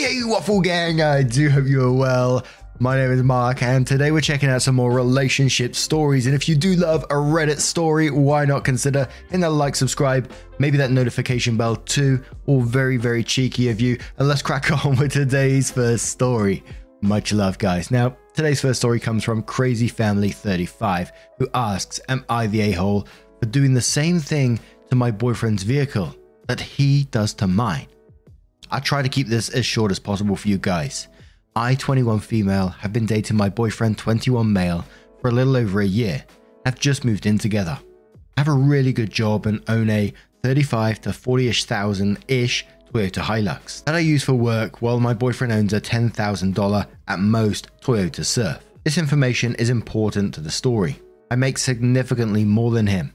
Hey, Waffle Gang! I do hope you are well. My name is Mark, and today we're checking out some more relationship stories. And if you do love a Reddit story, why not consider hitting that like, subscribe, maybe that notification bell too? All very, very cheeky of you. And let's crack on with today's first story. Much love, guys. Now, today's first story comes from Crazy Family 35, who asks, Am I the a hole for doing the same thing to my boyfriend's vehicle that he does to mine? I try to keep this as short as possible for you guys. I, 21 female, have been dating my boyfriend, 21 male, for a little over a year. Have just moved in together. I have a really good job and own a 35 to 40 ish thousand ish Toyota Hilux that I use for work while my boyfriend owns a $10,000 at most Toyota Surf. This information is important to the story. I make significantly more than him.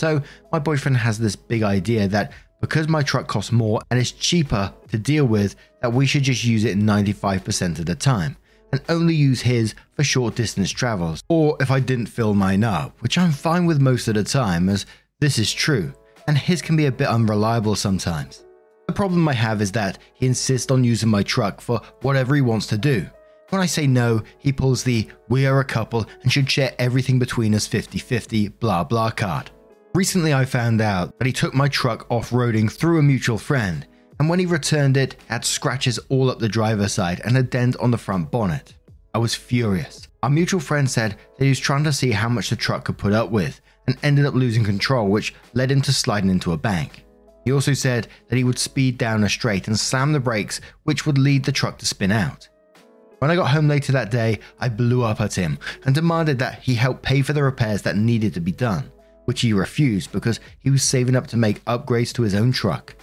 So, my boyfriend has this big idea that because my truck costs more and is cheaper to deal with, that we should just use it 95% of the time and only use his for short distance travels, or if I didn't fill mine up, which I'm fine with most of the time, as this is true, and his can be a bit unreliable sometimes. The problem I have is that he insists on using my truck for whatever he wants to do. When I say no, he pulls the we are a couple and should share everything between us 50 50 blah blah card. Recently, I found out that he took my truck off roading through a mutual friend, and when he returned it, had scratches all up the driver's side and a dent on the front bonnet. I was furious. Our mutual friend said that he was trying to see how much the truck could put up with and ended up losing control, which led him to sliding into a bank. He also said that he would speed down a straight and slam the brakes, which would lead the truck to spin out. When I got home later that day, I blew up at him and demanded that he help pay for the repairs that needed to be done which he refused because he was saving up to make upgrades to his own truck.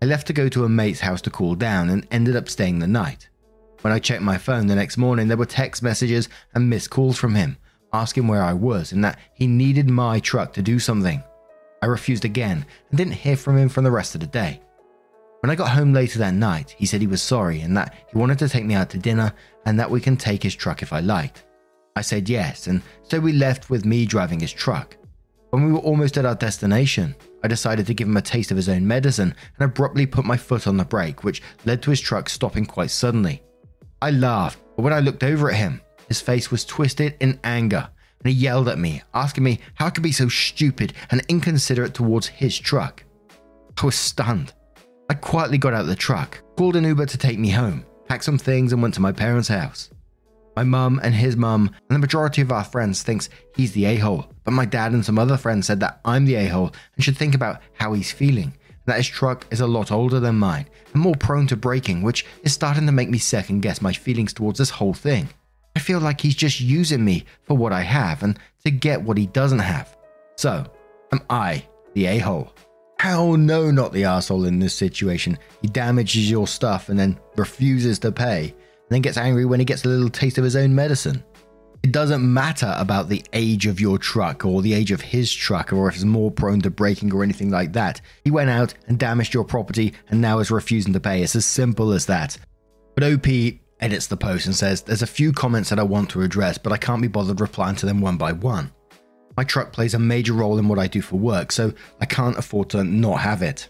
I left to go to a mate's house to cool down and ended up staying the night. When I checked my phone the next morning, there were text messages and missed calls from him asking where I was and that he needed my truck to do something. I refused again and didn't hear from him for the rest of the day. When I got home later that night, he said he was sorry and that he wanted to take me out to dinner and that we can take his truck if I liked. I said yes, and so we left with me driving his truck. When we were almost at our destination, I decided to give him a taste of his own medicine and abruptly put my foot on the brake, which led to his truck stopping quite suddenly. I laughed, but when I looked over at him, his face was twisted in anger, and he yelled at me, asking me how I could be so stupid and inconsiderate towards his truck. I was stunned. I quietly got out of the truck, called an Uber to take me home, packed some things, and went to my parents' house. My mum and his mum and the majority of our friends thinks he's the a-hole, but my dad and some other friends said that I'm the a-hole and should think about how he's feeling. That his truck is a lot older than mine and more prone to breaking, which is starting to make me second guess my feelings towards this whole thing. I feel like he's just using me for what I have and to get what he doesn't have. So, am I the a-hole? Hell no, not the asshole in this situation. He damages your stuff and then refuses to pay then gets angry when he gets a little taste of his own medicine. It doesn't matter about the age of your truck or the age of his truck or if it's more prone to breaking or anything like that. He went out and damaged your property and now is refusing to pay. It's as simple as that. But OP edits the post and says, There's a few comments that I want to address, but I can't be bothered replying to them one by one. My truck plays a major role in what I do for work, so I can't afford to not have it.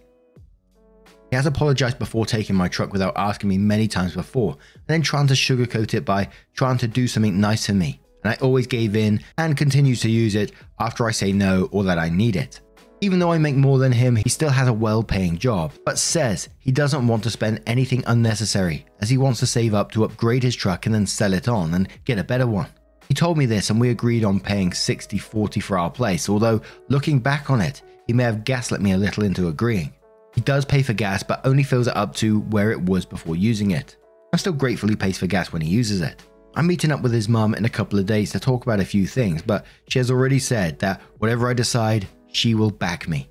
He has apologized before taking my truck without asking me many times before, and then trying to sugarcoat it by trying to do something nice for me. And I always gave in and continues to use it after I say no or that I need it. Even though I make more than him, he still has a well paying job, but says he doesn't want to spend anything unnecessary as he wants to save up to upgrade his truck and then sell it on and get a better one. He told me this and we agreed on paying 60 40 for our place, although looking back on it, he may have gaslit me a little into agreeing. He does pay for gas, but only fills it up to where it was before using it. I still gratefully pays for gas when he uses it. I'm meeting up with his mum in a couple of days to talk about a few things, but she has already said that whatever I decide, she will back me.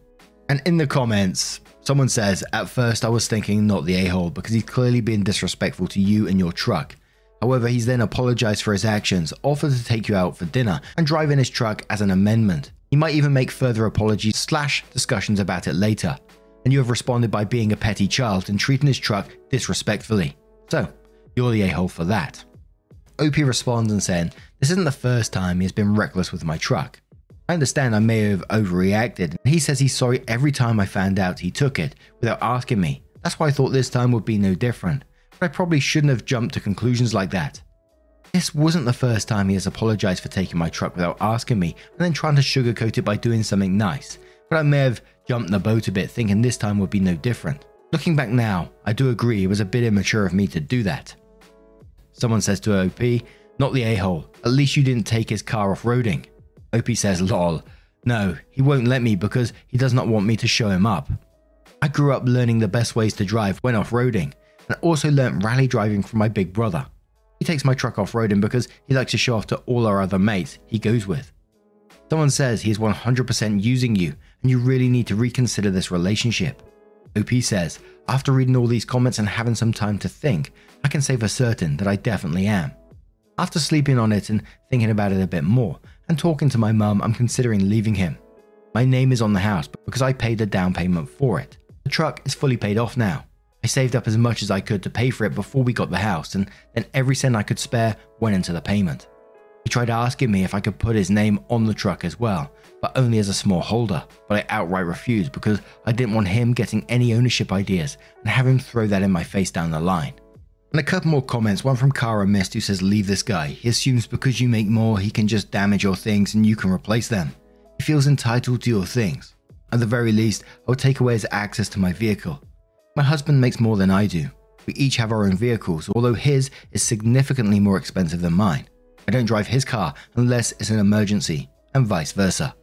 And in the comments, someone says, At first I was thinking not the a hole because he's clearly been disrespectful to you and your truck. However, he's then apologized for his actions, offered to take you out for dinner, and drive in his truck as an amendment. He might even make further apologies slash discussions about it later. And you have responded by being a petty child and treating his truck disrespectfully. So, you're the a hole for that. OP responds and saying, This isn't the first time he has been reckless with my truck. I understand I may have overreacted. He says he's sorry every time I found out he took it without asking me. That's why I thought this time would be no different. But I probably shouldn't have jumped to conclusions like that. This wasn't the first time he has apologized for taking my truck without asking me and then trying to sugarcoat it by doing something nice, but I may have jumped the boat a bit thinking this time would be no different. Looking back now, I do agree it was a bit immature of me to do that. Someone says to OP, not the a hole, at least you didn't take his car off roading. OP says, lol. No, he won't let me because he does not want me to show him up. I grew up learning the best ways to drive when off roading, and also learnt rally driving from my big brother. He takes my truck off roading because he likes to show off to all our other mates he goes with. Someone says he is 100% using you and you really need to reconsider this relationship. OP says, after reading all these comments and having some time to think, I can say for certain that I definitely am. After sleeping on it and thinking about it a bit more, and talking to my mum, I'm considering leaving him. My name is on the house because I paid the down payment for it. The truck is fully paid off now. I saved up as much as I could to pay for it before we got the house, and then every cent I could spare went into the payment. He tried asking me if I could put his name on the truck as well, but only as a small holder, but I outright refused because I didn't want him getting any ownership ideas and have him throw that in my face down the line. And a couple more comments, one from Kara Mist who says, Leave this guy. He assumes because you make more, he can just damage your things and you can replace them. He feels entitled to your things. At the very least, I would take away his access to my vehicle. My husband makes more than I do. We each have our own vehicles, although his is significantly more expensive than mine. I don't drive his car unless it's an emergency, and vice versa.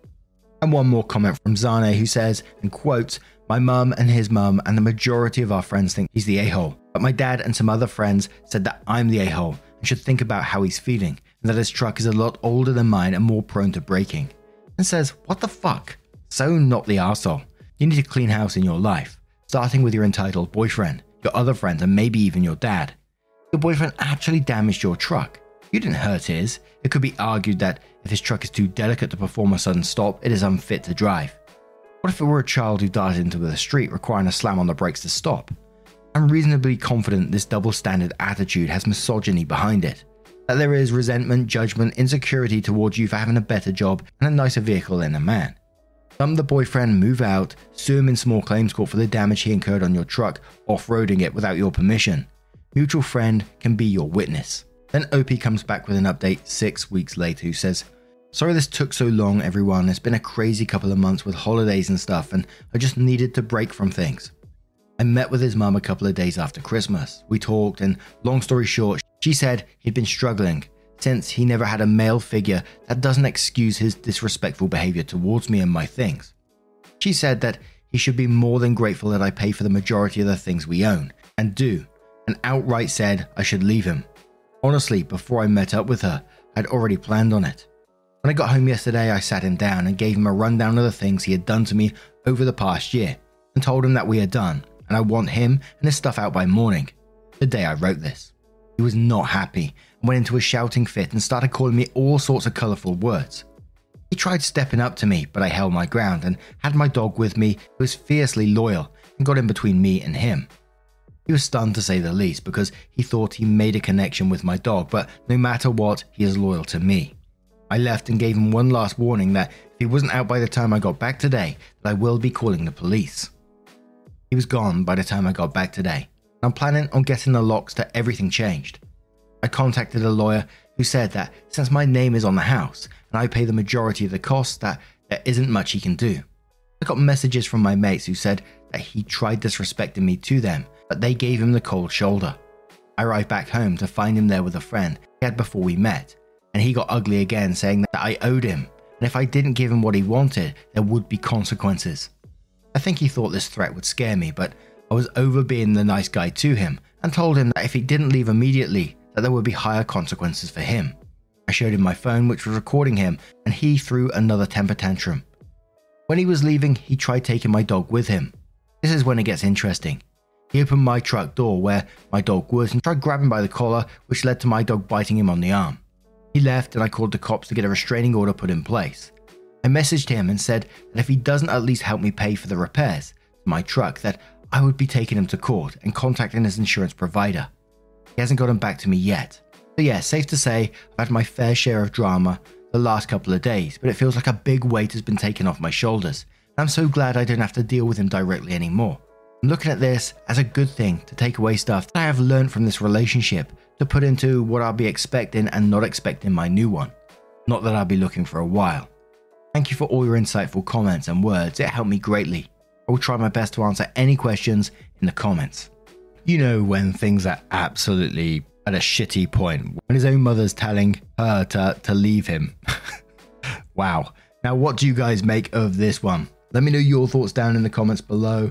And one more comment from Zane who says, and quotes, My mum and his mum and the majority of our friends think he's the a hole, but my dad and some other friends said that I'm the a hole and should think about how he's feeling, and that his truck is a lot older than mine and more prone to breaking. And says, What the fuck? So not the asshole. You need to clean house in your life starting with your entitled boyfriend, your other friends, and maybe even your dad. Your boyfriend actually damaged your truck. You didn't hurt his. It could be argued that if his truck is too delicate to perform a sudden stop, it is unfit to drive. What if it were a child who darted into the street requiring a slam on the brakes to stop? I'm reasonably confident this double standard attitude has misogyny behind it. That there is resentment, judgment, insecurity towards you for having a better job and a nicer vehicle than a man. Dump the boyfriend, move out, sue him in small claims court for the damage he incurred on your truck, off roading it without your permission. Mutual friend can be your witness. Then OP comes back with an update six weeks later who says, Sorry this took so long, everyone. It's been a crazy couple of months with holidays and stuff, and I just needed to break from things. I met with his mum a couple of days after Christmas. We talked, and long story short, she said he'd been struggling since he never had a male figure, that doesn't excuse his disrespectful behavior towards me and my things. She said that he should be more than grateful that I pay for the majority of the things we own, and do, and outright said I should leave him. Honestly, before I met up with her, I'd already planned on it. When I got home yesterday, I sat him down and gave him a rundown of the things he had done to me over the past year, and told him that we are done, and I want him and his stuff out by morning, the day I wrote this. He was not happy and went into a shouting fit and started calling me all sorts of colourful words. He tried stepping up to me, but I held my ground and had my dog with me, who was fiercely loyal and got in between me and him. He was stunned to say the least because he thought he made a connection with my dog, but no matter what, he is loyal to me. I left and gave him one last warning that if he wasn't out by the time I got back today, that I will be calling the police. He was gone by the time I got back today, I'm planning on getting the locks to everything changed. I contacted a lawyer who said that since my name is on the house and I pay the majority of the costs, that there isn't much he can do. I got messages from my mates who said that he tried disrespecting me to them, but they gave him the cold shoulder. I arrived back home to find him there with a friend he had before we met, and he got ugly again, saying that I owed him, and if I didn't give him what he wanted, there would be consequences. I think he thought this threat would scare me, but I was over being the nice guy to him and told him that if he didn't leave immediately, that there would be higher consequences for him. I showed him my phone which was recording him and he threw another temper tantrum. When he was leaving, he tried taking my dog with him. This is when it gets interesting. He opened my truck door where my dog was and tried grabbing by the collar, which led to my dog biting him on the arm. He left and I called the cops to get a restraining order put in place. I messaged him and said that if he doesn't at least help me pay for the repairs to my truck, that I would be taking him to court and contacting his insurance provider. He hasn't gotten back to me yet. So yeah, safe to say I've had my fair share of drama the last couple of days, but it feels like a big weight has been taken off my shoulders. And I'm so glad I don't have to deal with him directly anymore. I'm looking at this as a good thing to take away stuff that I have learned from this relationship to put into what I'll be expecting and not expecting my new one. Not that I'll be looking for a while. Thank you for all your insightful comments and words, it helped me greatly. I will try my best to answer any questions in the comments. You know, when things are absolutely at a shitty point, when his own mother's telling her to, to leave him. wow. Now, what do you guys make of this one? Let me know your thoughts down in the comments below,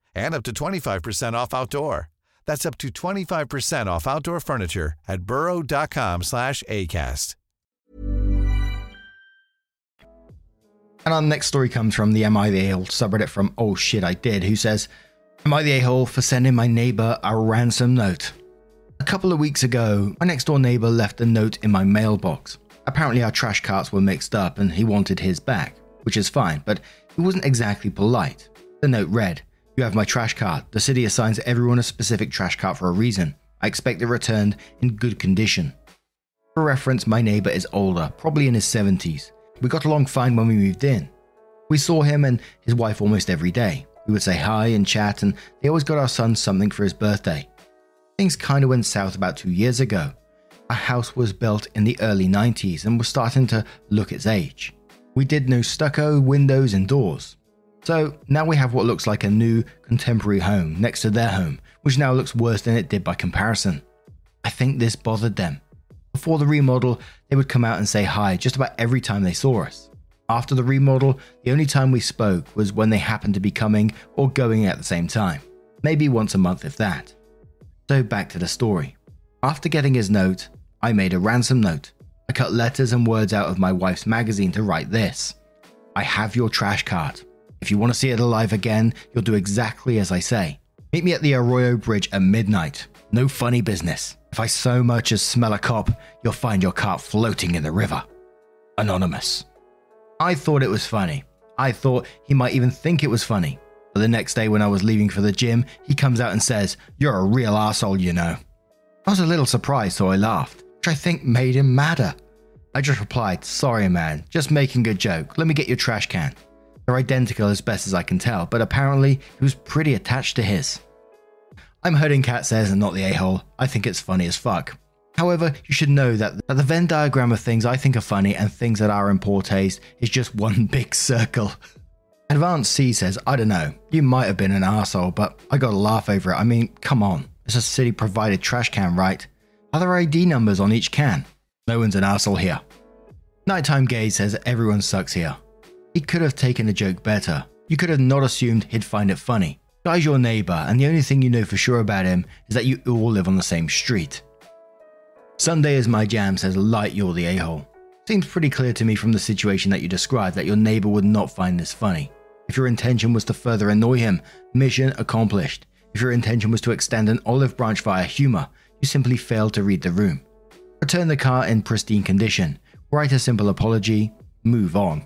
and up to 25% off outdoor. That's up to 25% off outdoor furniture at burrow.com slash ACAST. And our next story comes from the Am I the A-hole subreddit from Oh Shit I Did, who says, Am I the a-hole for sending my neighbor a ransom note? A couple of weeks ago, my next door neighbor left a note in my mailbox. Apparently, our trash carts were mixed up and he wanted his back, which is fine, but he wasn't exactly polite. The note read, You have my trash cart. The city assigns everyone a specific trash cart for a reason. I expect it returned in good condition. For reference, my neighbor is older, probably in his 70s. We got along fine when we moved in. We saw him and his wife almost every day. We would say hi and chat, and they always got our son something for his birthday. Things kind of went south about two years ago. Our house was built in the early 90s and was starting to look its age. We did no stucco, windows, and doors. So now we have what looks like a new, contemporary home next to their home, which now looks worse than it did by comparison. I think this bothered them. Before the remodel, they would come out and say hi just about every time they saw us. After the remodel, the only time we spoke was when they happened to be coming or going at the same time. Maybe once a month, if that. So back to the story. After getting his note, I made a ransom note. I cut letters and words out of my wife's magazine to write this I have your trash cart. If you want to see it alive again, you'll do exactly as I say. Meet me at the Arroyo Bridge at midnight. No funny business. If I so much as smell a cop, you'll find your cart floating in the river. Anonymous. I thought it was funny. I thought he might even think it was funny. But the next day, when I was leaving for the gym, he comes out and says, You're a real asshole, you know. I was a little surprised, so I laughed, which I think made him madder. I just replied, Sorry, man, just making a joke. Let me get your trash can. They're identical as best as I can tell, but apparently he was pretty attached to his. I'm hurting Cat says and not the a hole. I think it's funny as fuck. However, you should know that, that the Venn diagram of things I think are funny and things that are in poor taste is just one big circle. Advanced C says, I don't know, you might have been an asshole, but I gotta laugh over it. I mean, come on, it's a city provided trash can, right? Are there ID numbers on each can? No one's an asshole here. Nighttime Gay says everyone sucks here. He could have taken the joke better. You could have not assumed he'd find it funny. Guy's your neighbor, and the only thing you know for sure about him is that you all live on the same street. Sunday is my jam says light you're the a-hole. Seems pretty clear to me from the situation that you described that your neighbor would not find this funny. If your intention was to further annoy him, mission accomplished. If your intention was to extend an olive branch via humor, you simply failed to read the room. Return the car in pristine condition, write a simple apology, move on.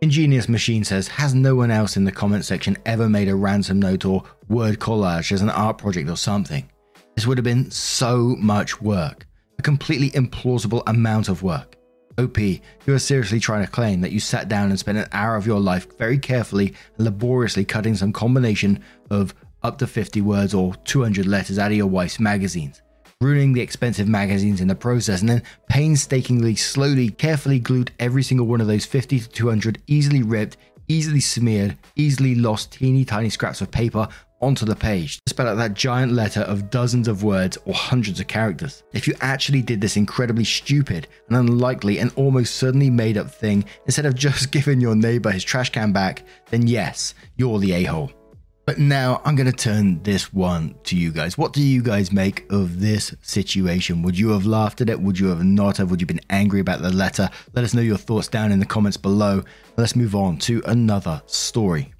Ingenious Machine says, Has no one else in the comment section ever made a ransom note or word collage as an art project or something? This would have been so much work, a completely implausible amount of work. OP, you are seriously trying to claim that you sat down and spent an hour of your life very carefully and laboriously cutting some combination of up to 50 words or 200 letters out of your wife's magazines, ruining the expensive magazines in the process, and then painstakingly, slowly, carefully glued every single one of those 50 to 200 easily ripped, easily smeared, easily lost teeny tiny scraps of paper onto the page to spell out that giant letter of dozens of words or hundreds of characters. If you actually did this incredibly stupid and unlikely and almost certainly made up thing instead of just giving your neighbor his trash can back, then yes, you're the a hole. But now I'm going to turn this one to you guys. What do you guys make of this situation? Would you have laughed at it? Would you have not have? Would you have been angry about the letter? Let us know your thoughts down in the comments below. Let's move on to another story.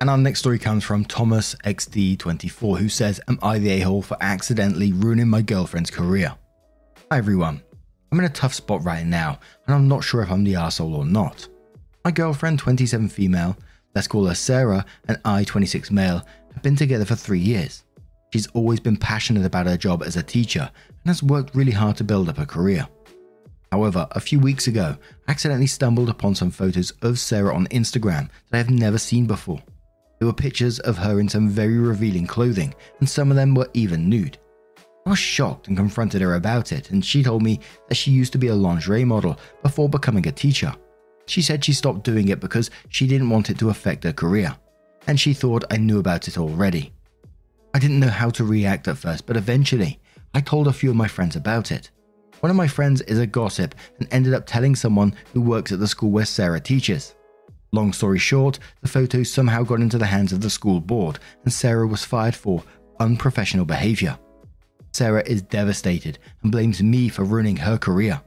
And our next story comes from Thomas XD24, who says, Am I the a hole for accidentally ruining my girlfriend's career? Hi everyone. I'm in a tough spot right now, and I'm not sure if I'm the asshole or not. My girlfriend, 27 female, let's call her Sarah, and I, 26 male, have been together for three years. She's always been passionate about her job as a teacher and has worked really hard to build up her career. However, a few weeks ago, I accidentally stumbled upon some photos of Sarah on Instagram that I have never seen before. There were pictures of her in some very revealing clothing, and some of them were even nude. I was shocked and confronted her about it, and she told me that she used to be a lingerie model before becoming a teacher. She said she stopped doing it because she didn't want it to affect her career, and she thought I knew about it already. I didn't know how to react at first, but eventually I told a few of my friends about it. One of my friends is a gossip and ended up telling someone who works at the school where Sarah teaches. Long story short, the photos somehow got into the hands of the school board, and Sarah was fired for unprofessional behavior. Sarah is devastated and blames me for ruining her career.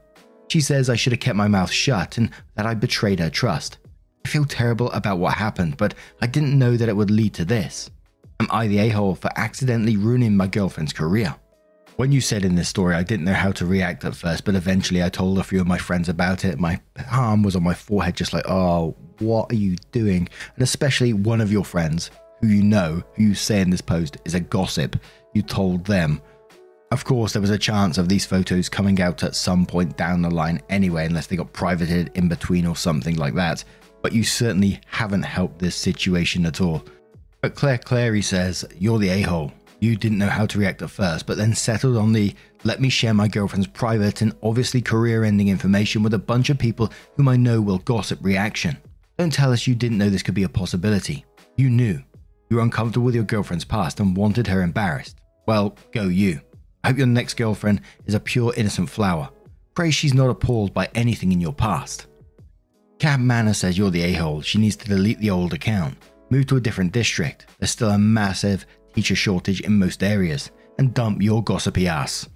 She says I should have kept my mouth shut and that I betrayed her trust. I feel terrible about what happened, but I didn't know that it would lead to this. Am I the a hole for accidentally ruining my girlfriend's career? When you said in this story, I didn't know how to react at first, but eventually I told a few of my friends about it. My arm was on my forehead, just like, oh, what are you doing? And especially one of your friends who you know, who you say in this post is a gossip, you told them. Of course, there was a chance of these photos coming out at some point down the line anyway, unless they got privated in between or something like that. But you certainly haven't helped this situation at all. But Claire Clary says, You're the a hole. You didn't know how to react at first, but then settled on the let me share my girlfriend's private and obviously career ending information with a bunch of people whom I know will gossip reaction. Don't tell us you didn't know this could be a possibility. You knew. You were uncomfortable with your girlfriend's past and wanted her embarrassed. Well, go you. Hope your next girlfriend is a pure innocent flower. Pray she's not appalled by anything in your past. Cab Manor says you're the a hole. She needs to delete the old account, move to a different district. There's still a massive teacher shortage in most areas, and dump your gossipy ass.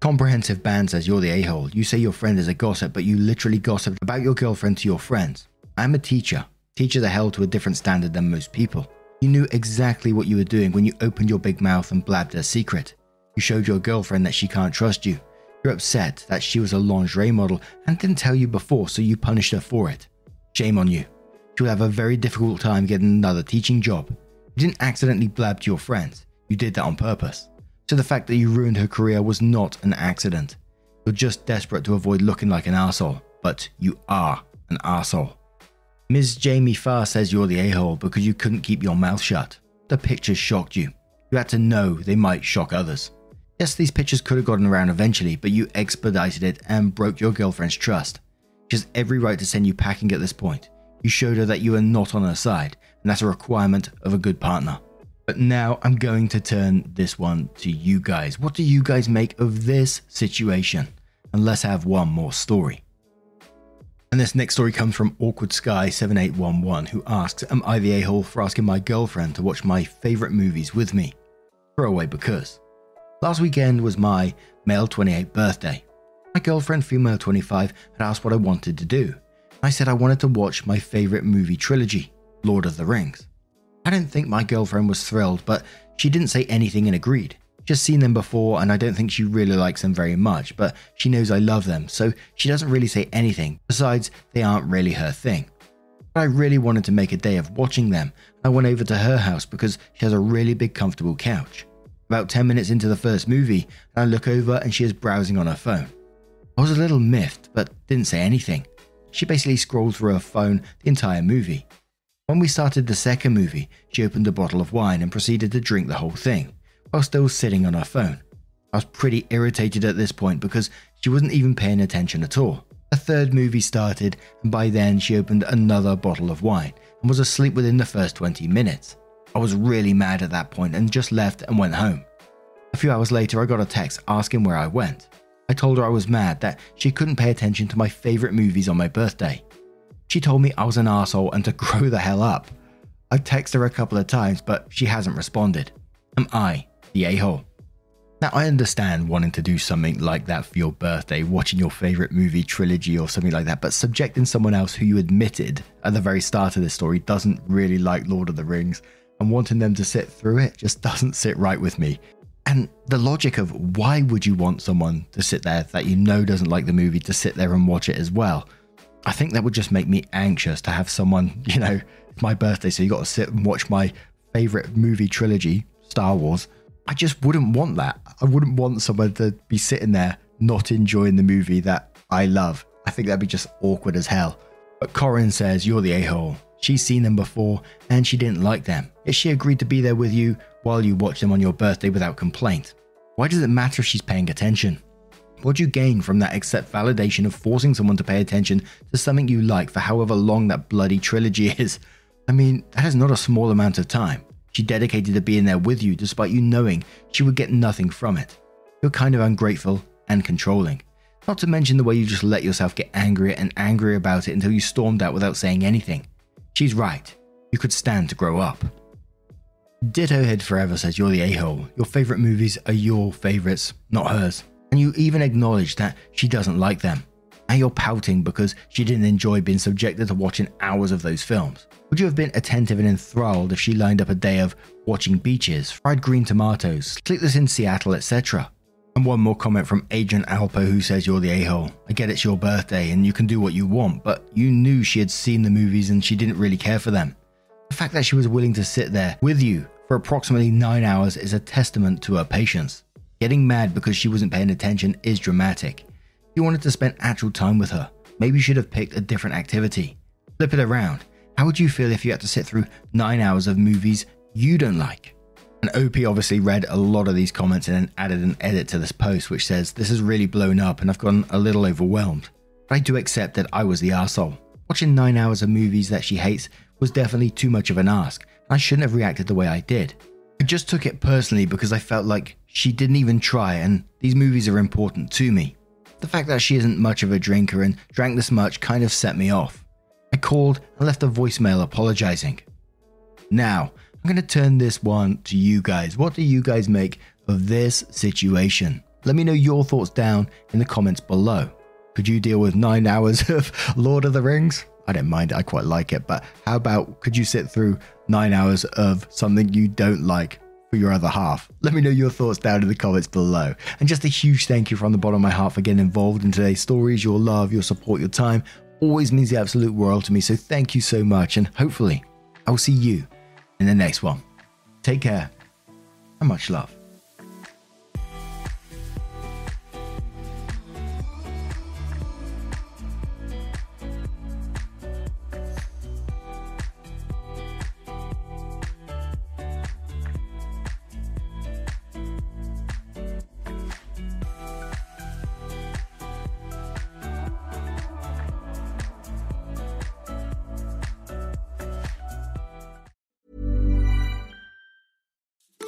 Comprehensive Band says you're the a hole. You say your friend is a gossip, but you literally gossiped about your girlfriend to your friends. I'm a teacher. Teachers are held to a different standard than most people. You knew exactly what you were doing when you opened your big mouth and blabbed a secret. You showed your girlfriend that she can't trust you. You're upset that she was a lingerie model and didn't tell you before, so you punished her for it. Shame on you. She will have a very difficult time getting another teaching job. You didn't accidentally blab to your friends, you did that on purpose. So the fact that you ruined her career was not an accident. You're just desperate to avoid looking like an asshole, but you are an asshole. Ms. Jamie Farr says you're the a hole because you couldn't keep your mouth shut. The pictures shocked you. You had to know they might shock others. Yes, these pictures could have gotten around eventually, but you expedited it and broke your girlfriend's trust. She has every right to send you packing at this point. You showed her that you are not on her side, and that's a requirement of a good partner. But now I'm going to turn this one to you guys. What do you guys make of this situation? And let's have one more story. And this next story comes from Awkward Sky 7811, who asks, Am I the a hole for asking my girlfriend to watch my favourite movies with me? Throwaway because. Last weekend was my male 28 birthday. My girlfriend, female 25, had asked what I wanted to do. I said I wanted to watch my favourite movie trilogy, Lord of the Rings. I don't think my girlfriend was thrilled, but she didn't say anything and agreed. Just seen them before, and I don't think she really likes them very much, but she knows I love them, so she doesn't really say anything. Besides, they aren't really her thing. But I really wanted to make a day of watching them. I went over to her house because she has a really big, comfortable couch. About 10 minutes into the first movie, I look over and she is browsing on her phone. I was a little miffed, but didn't say anything. She basically scrolled through her phone the entire movie. When we started the second movie, she opened a bottle of wine and proceeded to drink the whole thing, while still sitting on her phone. I was pretty irritated at this point because she wasn't even paying attention at all. The third movie started, and by then she opened another bottle of wine and was asleep within the first 20 minutes. I was really mad at that point and just left and went home. A few hours later, I got a text asking where I went. I told her I was mad that she couldn't pay attention to my favourite movies on my birthday. She told me I was an asshole and to grow the hell up. I've texted her a couple of times, but she hasn't responded. Am I the a hole? Now, I understand wanting to do something like that for your birthday, watching your favorite movie trilogy or something like that, but subjecting someone else who you admitted at the very start of this story doesn't really like Lord of the Rings and wanting them to sit through it just doesn't sit right with me. And the logic of why would you want someone to sit there that you know doesn't like the movie to sit there and watch it as well? I think that would just make me anxious to have someone, you know, it's my birthday, so you got to sit and watch my favorite movie trilogy, Star Wars. I just wouldn't want that. I wouldn't want someone to be sitting there not enjoying the movie that I love. I think that'd be just awkward as hell. But Corin says, You're the a hole. She's seen them before and she didn't like them. Yet she agreed to be there with you while you watch them on your birthday without complaint. Why does it matter if she's paying attention? What do you gain from that except validation of forcing someone to pay attention to something you like for however long that bloody trilogy is? I mean, that is not a small amount of time. She dedicated to being there with you despite you knowing she would get nothing from it. You're kind of ungrateful and controlling. Not to mention the way you just let yourself get angrier and angrier about it until you stormed out without saying anything. She's right. You could stand to grow up. Ditto Head Forever says you're the a hole. Your favourite movies are your favourites, not hers and you even acknowledge that she doesn't like them. And you're pouting because she didn't enjoy being subjected to watching hours of those films. Would you have been attentive and enthralled if she lined up a day of watching beaches, fried green tomatoes, Sleepless in Seattle, etc.? And one more comment from Agent Alpo who says you're the a-hole. I get it's your birthday and you can do what you want, but you knew she had seen the movies and she didn't really care for them. The fact that she was willing to sit there with you for approximately 9 hours is a testament to her patience. Getting mad because she wasn't paying attention is dramatic. You wanted to spend actual time with her. Maybe you should have picked a different activity. Flip it around. How would you feel if you had to sit through nine hours of movies you don't like? And OP obviously read a lot of these comments and then added an edit to this post which says, This has really blown up and I've gotten a little overwhelmed. But I do accept that I was the asshole. Watching nine hours of movies that she hates was definitely too much of an ask. And I shouldn't have reacted the way I did. I just took it personally because I felt like she didn't even try, and these movies are important to me. The fact that she isn't much of a drinker and drank this much kind of set me off. I called and left a voicemail apologizing. Now, I'm going to turn this one to you guys. What do you guys make of this situation? Let me know your thoughts down in the comments below. Could you deal with nine hours of Lord of the Rings? I don't mind I quite like it, but how about could you sit through nine hours of something you don't like for your other half? Let me know your thoughts down in the comments below. And just a huge thank you from the bottom of my heart for getting involved in today's stories. Your love, your support, your time always means the absolute world to me. So thank you so much. And hopefully, I will see you in the next one. Take care and much love.